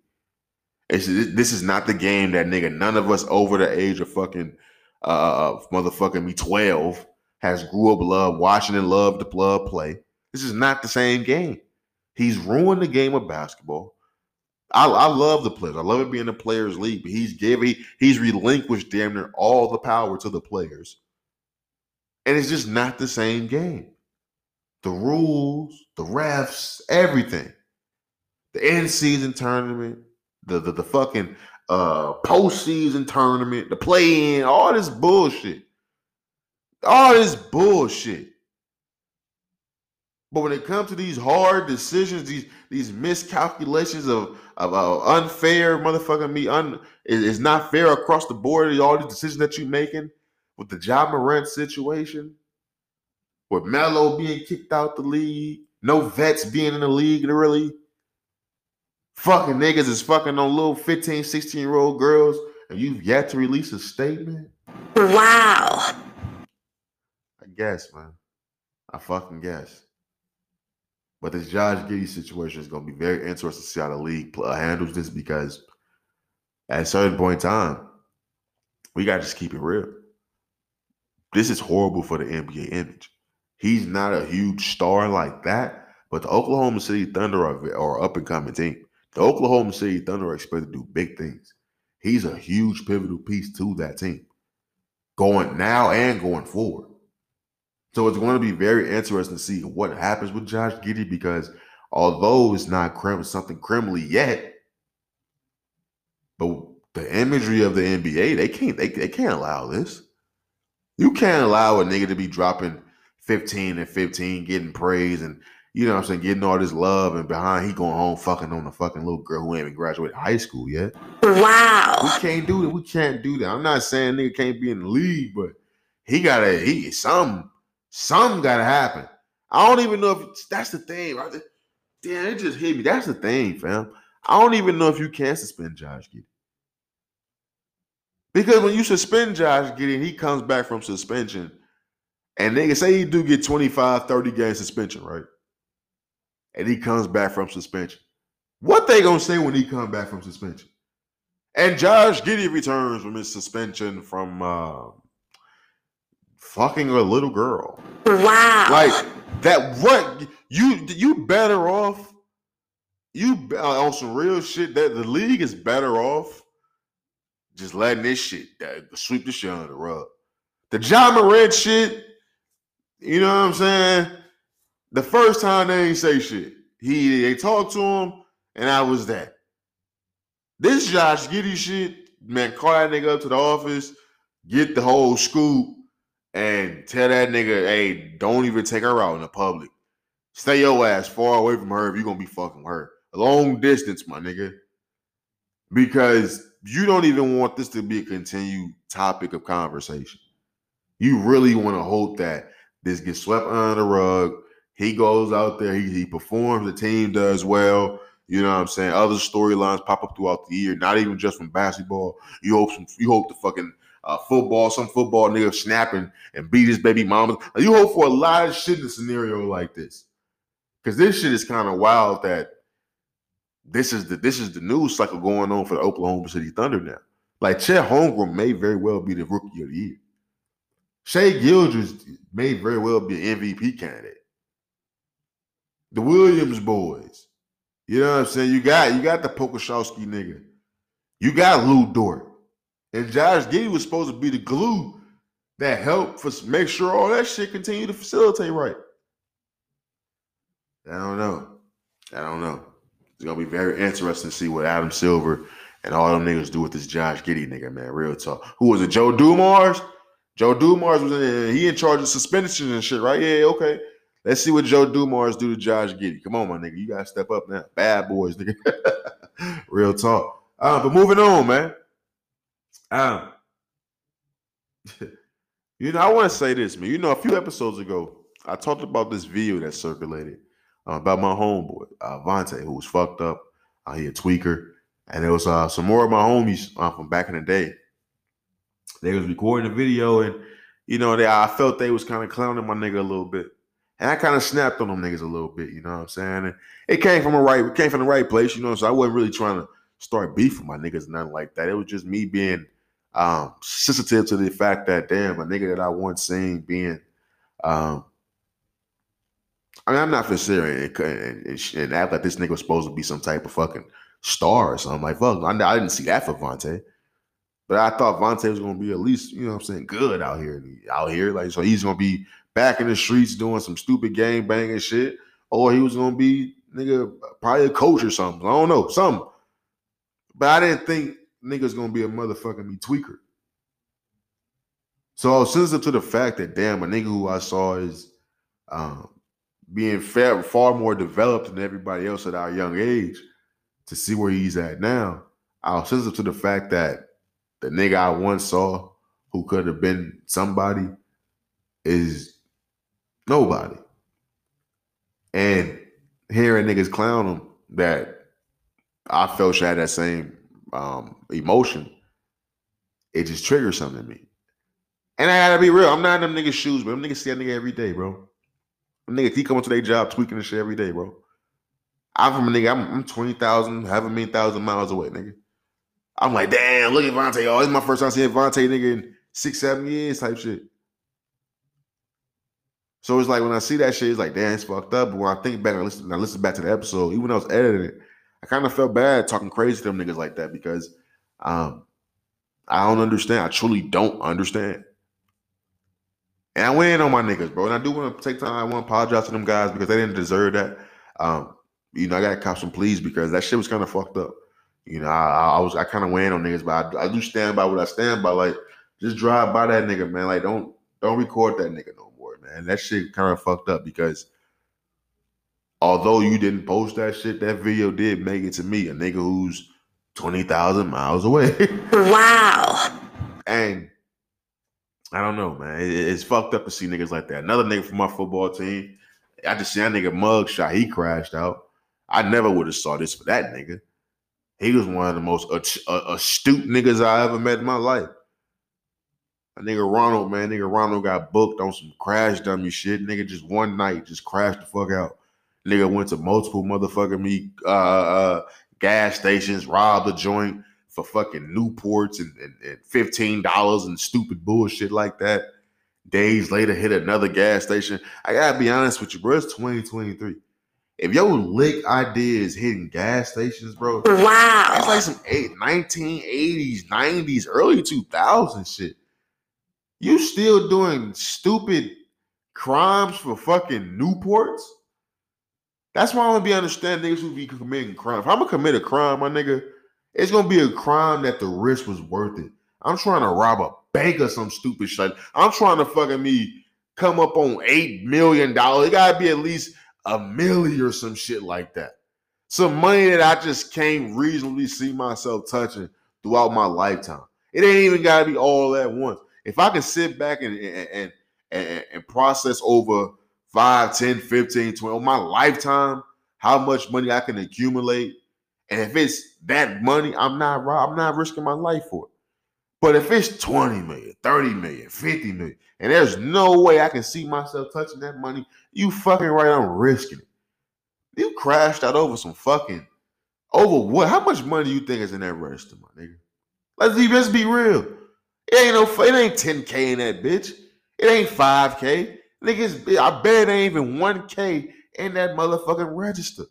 It's, this is not the game that nigga. None of us over the age of fucking uh motherfucking me twelve has grew up love watching and love the blood play. This is not the same game. He's ruined the game of basketball. I, I love the players. I love it being a players' league, but he's giving he, he's relinquished damn near all the power to the players. And it's just not the same game. The rules, the refs, everything. The end season tournament, the the, the fucking uh postseason tournament, the play in, all this bullshit. All this bullshit. But when it comes to these hard decisions, these these miscalculations of of uh, unfair motherfucking me, un it- it's not fair across the board. All these decisions that you're making with the Ja Morant situation, with Melo being kicked out the league, no vets being in the league really. Fucking niggas is fucking on little 15, 16 year old girls, and you've yet to release a statement. Wow. I guess, man. I fucking guess. But this Josh Giddey situation is going to be very interesting to see how the league uh, handles this because at a certain point in time, we got to just keep it real. This is horrible for the NBA image. He's not a huge star like that, but the Oklahoma City Thunder are, are up and coming team. The Oklahoma City Thunder are expected to do big things. He's a huge pivotal piece to that team, going now and going forward. So it's going to be very interesting to see what happens with Josh Giddey because although it's not crim- something criminally yet, but the imagery of the NBA, they can't they, they can't allow this. You can't allow a nigga to be dropping 15 and 15, getting praise and you know what I'm saying, getting all this love and behind he going home fucking on a fucking little girl who ain't even graduated high school yet. Wow. We can't do that. We can't do that. I'm not saying nigga can't be in the league, but he gotta he some some gotta happen. I don't even know if that's the thing. Right? Damn, it just hit me. That's the thing, fam. I don't even know if you can suspend Josh Giddey. Because when you suspend Josh Giddey and he comes back from suspension, and nigga say he do get 25, 30 game suspension, right? And he comes back from suspension. What they gonna say when he come back from suspension? And Josh Giddey returns from his suspension from uh, fucking a little girl. Wow. Like that. What you you better off? You uh, on some real shit. That the league is better off just letting this shit sweep the shit under the rug. The Ja Morant shit. You know what I'm saying? The first time they ain't say shit. He they talked to him, and I was that. This Josh Giddey shit, man, call that nigga up to the office, get the whole scoop, and tell that nigga, hey, don't even take her out in the public. Stay your ass far away from her if you're gonna be fucking her. A long distance, my nigga. Because you don't even want this to be a continued topic of conversation. You really want to hope that this gets swept under the rug. He goes out there, he, he performs, the team does well. You know what I'm saying? Other storylines pop up throughout the year, not even just from basketball. You hope some, you hope the fucking uh, football, some football nigga snapping and beat his baby mama. You hope for a lot of shit in a scenario like this. Cause this shit is kind of wild that this is the this is the news cycle going on for the Oklahoma City Thunder now. Like Chet Holmgren may very well be the rookie of the year. Shai Gilgeous may very well be an MVP candidate. The Williams boys. You know what I'm saying? You got you got the Pokusevski nigga. You got Lu Dort. And Josh Giddey was supposed to be the glue that helped for make sure all that shit continue to facilitate right. I don't know. I don't know. It's gonna be very interesting to see what Adam Silver and all them niggas do with this Josh Giddey nigga, man. Real talk. Who was it? Joe Dumars? Joe Dumars was in there. He in charge of suspensions and shit, right? Yeah, okay. Let's see what Joe Dumars do to Josh Giddey. Come on, my nigga. You gotta step up now. Bad boys, nigga. Real talk. Uh, but moving on, man. Um, you know, I want to say this, man. You know, a few episodes ago, I talked about this video that circulated uh, about my homeboy, uh, Vontae, who was fucked up. Uh, he a tweaker. And there was uh, some more of my homies uh, from back in the day. They was recording the video, and you know, they I felt they was kind of clowning my nigga a little bit. And I kind of snapped on them niggas a little bit, you know what I'm saying? And it came from a right, it came from the right place, you know. So I wasn't really trying to start beef with my niggas, nothing like that. It was just me being um sensitive to the fact that damn, a nigga that I once seen being um I mean, I'm not for serious and, and, and, and act like this nigga was supposed to be some type of fucking star or something. Like, fuck, I, I didn't see that for Vontae. But I thought Vontae was gonna be at least, you know what I'm saying, good out here. Out here. Like, so he's gonna be back in the streets doing some stupid gang banging shit. Or he was gonna be nigga, probably a coach or something. I don't know, something. But I didn't think nigga's gonna be a motherfucking me tweaker. So I was sensitive to the fact that damn, a nigga who I saw is um, being far, far more developed than everybody else at our young age to see where he's at now. I was sensitive to the fact that the nigga I once saw who could have been somebody is nobody. And hearing niggas clown him that I felt she had that same um, emotion, it just triggers something in me. And I gotta be real, I'm not in them niggas' shoes, but them niggas see that nigga every day, bro. Them niggas keep coming to their job tweaking and shit every day, bro. I'm from a nigga, I'm, I'm 20,000, half a million thousand miles away, nigga. I'm like, damn, look at Vontae. Oh, this is my first time seeing Vontae nigga in six, seven years type shit. So it's like when I see that shit, it's like, damn, it's fucked up. But when I think back I listen, I listen back to the episode, even when I was editing it, I kind of felt bad talking crazy to them niggas like that because um, I don't understand. I truly don't understand. And I went in on my niggas, bro. And I do want to take time. I want to apologize to them guys because they didn't deserve that. Um, you know, I got to cop some pleas because that shit was kind of fucked up. You know, I, I was I kind of went on niggas, but I, I do stand by what I stand by. Like, just drive by that nigga, man. Like, don't don't record that nigga no more, man. That shit kind of fucked up because although you didn't post that shit, that video did make it to me, a nigga who's twenty thousand miles away. Wow. and I don't know, man. It- it's fucked up to see niggas like that. Another nigga from my football team, I just see that nigga mug shot. He crashed out. I never would have saw this for that nigga. He was one of the most astute niggas I ever met in my life. A nigga Ronald, man, nigga Ronald got booked on some crash dummy shit. Nigga just one night just crashed the fuck out. Nigga went to multiple motherfucking me uh, uh, gas stations, robbed a joint for fucking Newports and, and, and fifteen dollars and stupid bullshit like that. Days later, hit another gas station. I gotta be honest with you, bro. It's 2023. If your lick idea is hitting gas stations, bro, wow, that's like some eight, 1980s, 90s, early 2000s shit. You still doing stupid crimes for fucking Newports? That's why I'm gonna be understanding niggas who be committing crime. If I'm gonna commit a crime, my nigga, it's gonna be a crime that the risk was worth it. I'm trying to rob a bank or some stupid shit. I'm trying to fucking me come up on eight million dollars. It gotta be at least a million or some shit like that. Some money that I just can't reasonably see myself touching throughout my lifetime. It ain't even gotta be all at once. If I can sit back and and and, and, process over 5, 10, 15, 20, my lifetime, how much money I can accumulate. And if it's that money, I'm not I'm not risking my life for it. But if it's 20 million, 30 million, 50 million, and there's no way I can see myself touching that money, you fucking right, I'm risking it. You crashed out over some fucking over what? How much money you think is in that register, my nigga? Let's be let's be real. It ain't no it ain't 10k in that bitch. It ain't 5k. Niggas, I bet it ain't even 1k in that motherfucking register.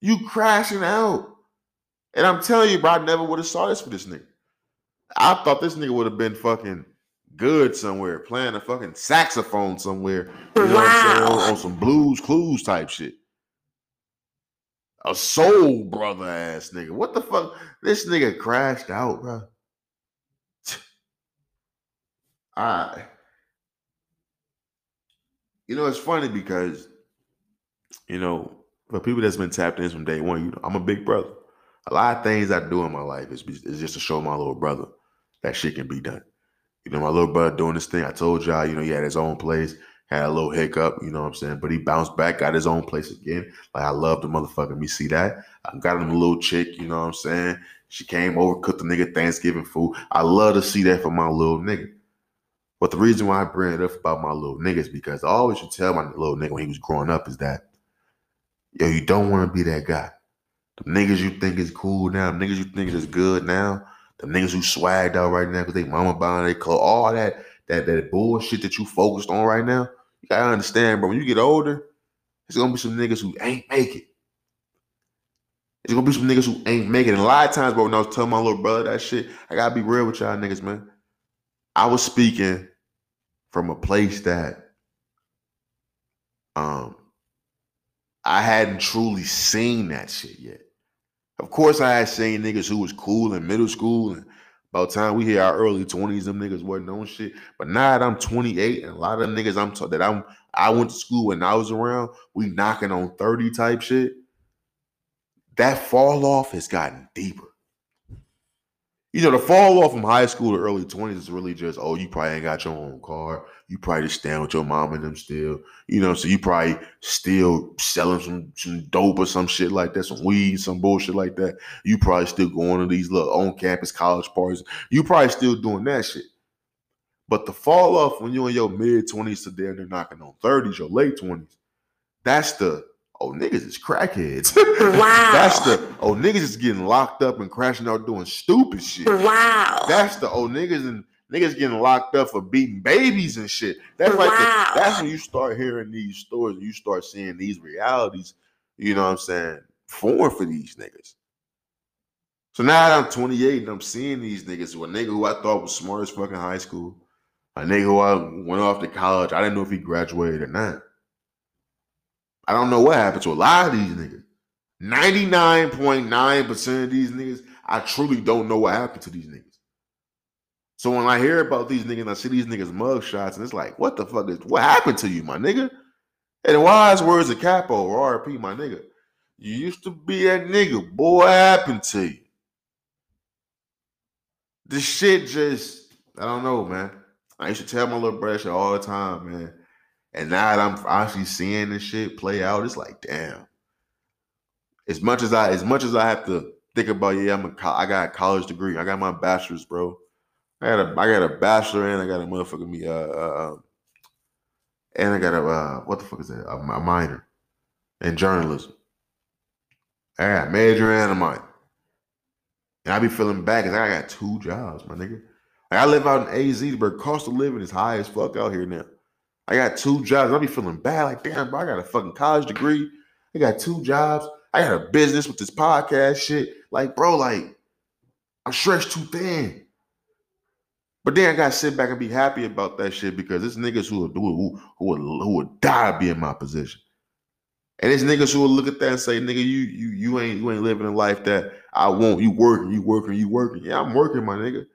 You crashing out. And I'm telling you, bro, I never would have saw this for this nigga. I thought this nigga would have been fucking good somewhere, playing a fucking saxophone somewhere. You know what I'm saying? Wow. On, on some blues clues type shit. A soul brother ass nigga. What the fuck? This nigga crashed out, bro. I you know, it's funny because, you know, for people that's been tapped in from day one, you know, I'm a big brother. A lot of things I do in my life is, is just to show my little brother that shit can be done. You know, my little brother doing this thing. I told y'all, you know, he had his own place, had a little hiccup, you know what I'm saying? But he bounced back, got his own place again. Like I love the motherfucker. Me see that. I got him a little chick, you know what I'm saying? She came over, cooked the nigga Thanksgiving food. I love to see that for my little nigga. But the reason why I bring it up about my little nigga is because I always should tell my little nigga when he was growing up is that, yo, you don't want to be that guy. The niggas you think is cool now, niggas you think is good now, the niggas who swagged out right now because they mama buying their clothes, all that that that bullshit that you focused on right now. You gotta understand, bro. When you get older, it's gonna be some niggas who ain't make it. There's gonna be some niggas who ain't making it. A lot of times, bro, when I was telling my little brother that shit, I gotta be real with y'all niggas, man. I was speaking from a place that um I hadn't truly seen that shit yet. Of course, I had seen niggas who was cool in middle school, and the time we hit our early twenties, them niggas wasn't on shit. But now that I'm 28, and a lot of them niggas I'm t- that I'm I went to school when I was around, we knocking on 30 type shit. That fall off has gotten deeper. You know, the fall off from high school to early 20s is really just, oh, you probably ain't got your own car. You probably just stand with your mom and them still. You know, so you probably still selling some, some dope or some shit like that, some weed, some bullshit like that. You probably still going to these little on-campus college parties. You probably still doing that shit. But the fall off when you're in your mid-20s to there, they're knocking on 30s, your late 20s, that's the oh niggas is crackheads. Wow. That's the oh niggas is getting locked up and crashing out doing stupid shit. Wow. That's the oh niggas and niggas getting locked up for beating babies and shit. That's like Wow. the, that's when you start hearing these stories and you start seeing these realities, you know what I'm saying, form for these niggas. So now that I'm 28 and I'm seeing these niggas, a nigga who I thought was smart as fucking high school, a nigga who I went off to college, I didn't know if he graduated or not. I don't know what happened to a lot of these niggas. 99.9% of these niggas, I truly don't know what happened to these niggas. So when I hear about these niggas I see these niggas mug shots, and it's like, what the fuck is what happened to you, my nigga? And wise words of capo or RP, my nigga. You used to be that nigga. Boy, what happened to you? This shit just, I don't know, man. I used to tell my little brother shit all the time, man. And now that I'm actually seeing this shit play out, it's like, damn. As much as I, as much as I have to think about, yeah, I'm a, I got a college degree. I got my bachelor's, bro. I got a, I got a bachelor and I got a motherfucking me, uh, uh, um, and I got a, uh, what the fuck is that? A, a minor in journalism. I got a major and a minor. And I be feeling bad because I got two jobs, my nigga. Like I live out in AZ, but cost of living is high as fuck out here now. I got two jobs. I'll be feeling bad, like damn, bro. I got a fucking college degree. I got two jobs. I got a business with this podcast shit. Like, bro, like I'm stretched too thin. But then I gotta sit back and be happy about that shit because it's niggas who would who, who would who would die be in my position. And it's niggas who will look at that and say, nigga, you you you ain't you ain't living a life that I want. You working, you working, you working. Yeah, I'm working, my nigga.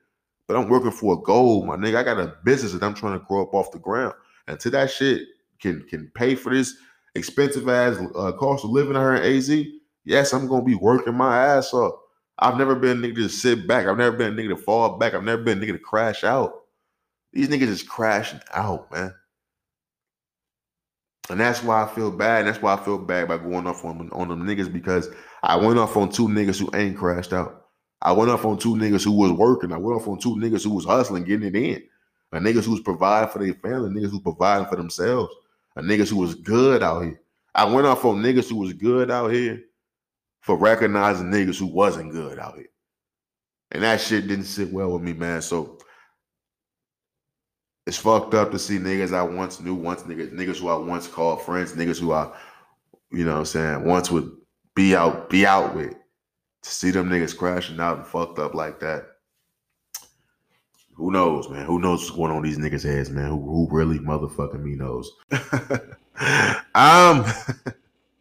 But I'm working for a goal, my nigga. I got a business that I'm trying to grow up off the ground. And to that shit can can pay for this expensive ass uh, cost of living here in AZ. Yes, I'm gonna be working my ass off. I've never been a nigga to sit back. I've never been a nigga to fall back. I've never been a nigga to crash out. These niggas is crashing out, man. And that's why I feel bad. And that's why I feel bad by going off on, on them niggas because I went off on two niggas who ain't crashed out. I went off on two niggas who was working. I went off on two niggas who was hustling, getting it in. A niggas who was providing for their family, niggas who providing for themselves, a niggas who was good out here. I went off on niggas who was good out here for recognizing niggas who wasn't good out here. And that shit didn't sit well with me, man. So it's fucked up to see niggas I once knew, once niggas, niggas who I once called friends, niggas who I, you know what I'm saying, once would be out, be out with. To see them niggas crashing out and fucked up like that. Who knows, man? Who knows what's going on these niggas' heads, man? Who, who really motherfucking me knows? um,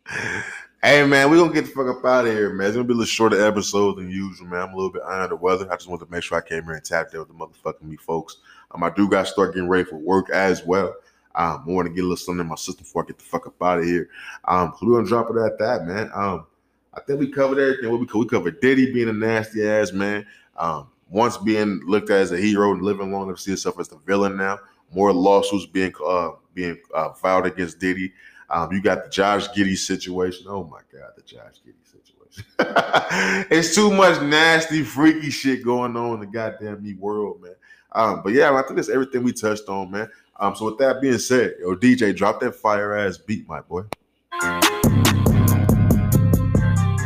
hey, man, we gonna get the fuck up out of here, man. It's gonna be a little shorter episode than usual, man. I'm a little bit under the weather. I just wanted to make sure I came here and tapped in with the motherfucking me folks. Um, I do got to start getting ready for work as well. Um, I want to get a little something in my system before I get the fuck up out of here. Um, so we're gonna drop it at that, man. Um, I think we covered everything. What we we covered Diddy being a nasty ass man. Um, once being looked at as a hero and living long enough to see himself as the villain now. More lawsuits being uh, being uh, filed against Diddy. Um, you got the Josh Giddey situation. Oh my God, the Josh Giddey situation. it's too much nasty, freaky shit going on in the goddamn me world, man. Um, but yeah, I think that's everything we touched on, man. Um, so with that being said, yo, DJ, drop that fire ass beat, my boy.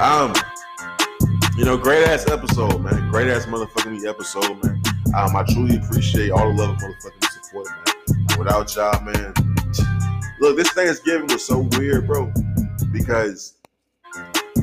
Um, You know, great ass episode, man. Great ass motherfucking episode, man. Um, I truly appreciate all the love and motherfucking support, man. Without y'all, man. Look, this Thanksgiving was so weird, bro. Because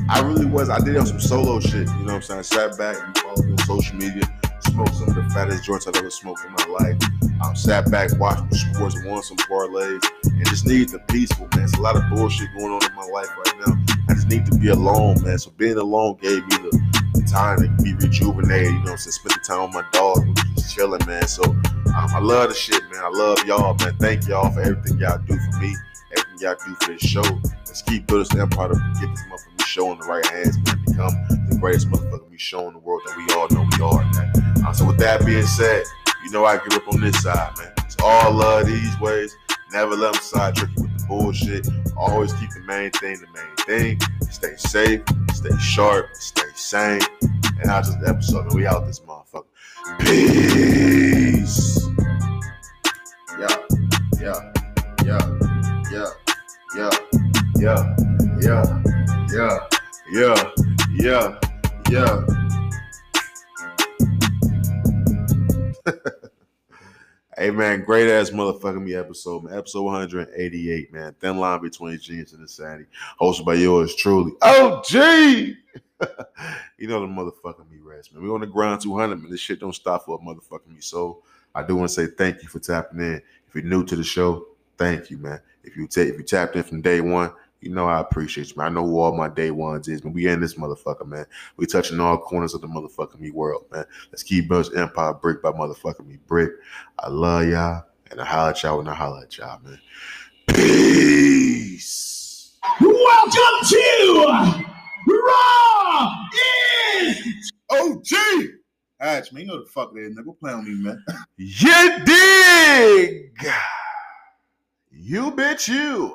I really was. I did have some solo shit. You know what I'm saying? I sat back and followed me on social media, smoked some of the fattest joints I've ever smoked in my life. I sat back, watched some sports, won some parlays, and just needed the peaceful, man. It's a lot of bullshit going on in my life right now. I just need to be alone, man. So being alone gave me the, time to be rejuvenated. You know I'm saying? Spend the time with my dog, just chilling, man. So um, I love the shit, man. I love y'all, man. Thank y'all for everything y'all do for me, everything y'all do for this show. Let's keep building this empire to get this motherfucking show in the right hands, man. Become the greatest motherfucker we show in the world that we all know we are, man. Uh, so with that being said, you know I get up on this side, man. It's all love these ways. Never let them sidetrack you with the bullshit. Always keep the main thing the main thing. Stay safe, stay sharp, stay sane. And that's just the episode. We out this motherfucker. Peace. Yeah, yeah, yeah, yeah, yeah, yeah, yeah, yeah, yeah, yeah, yeah. Hey man, great ass motherfucking me episode, man. Episode 188, man. Thin line between genius and insanity. Hosted by yours truly. Oh, gee. you know the motherfucking me rest, man. We on the ground 200, man. This shit don't stop for a motherfucking me. So I do want to say thank you for tapping in. If you're new to the show, thank you, man. If you take if you tapped in from day one, you know I appreciate you, man. I know who all my day ones is, man. We in this motherfucker, man. We touching all corners of the motherfucking me world, man. Let's keep building empire brick by motherfucking me brick. I love y'all, and I holla at y'all when I holla at y'all, man. Peace. Welcome to Raw is OG. Hatch, man, you know the fuck that nigga. Play on me, man. You dig? You bitch you.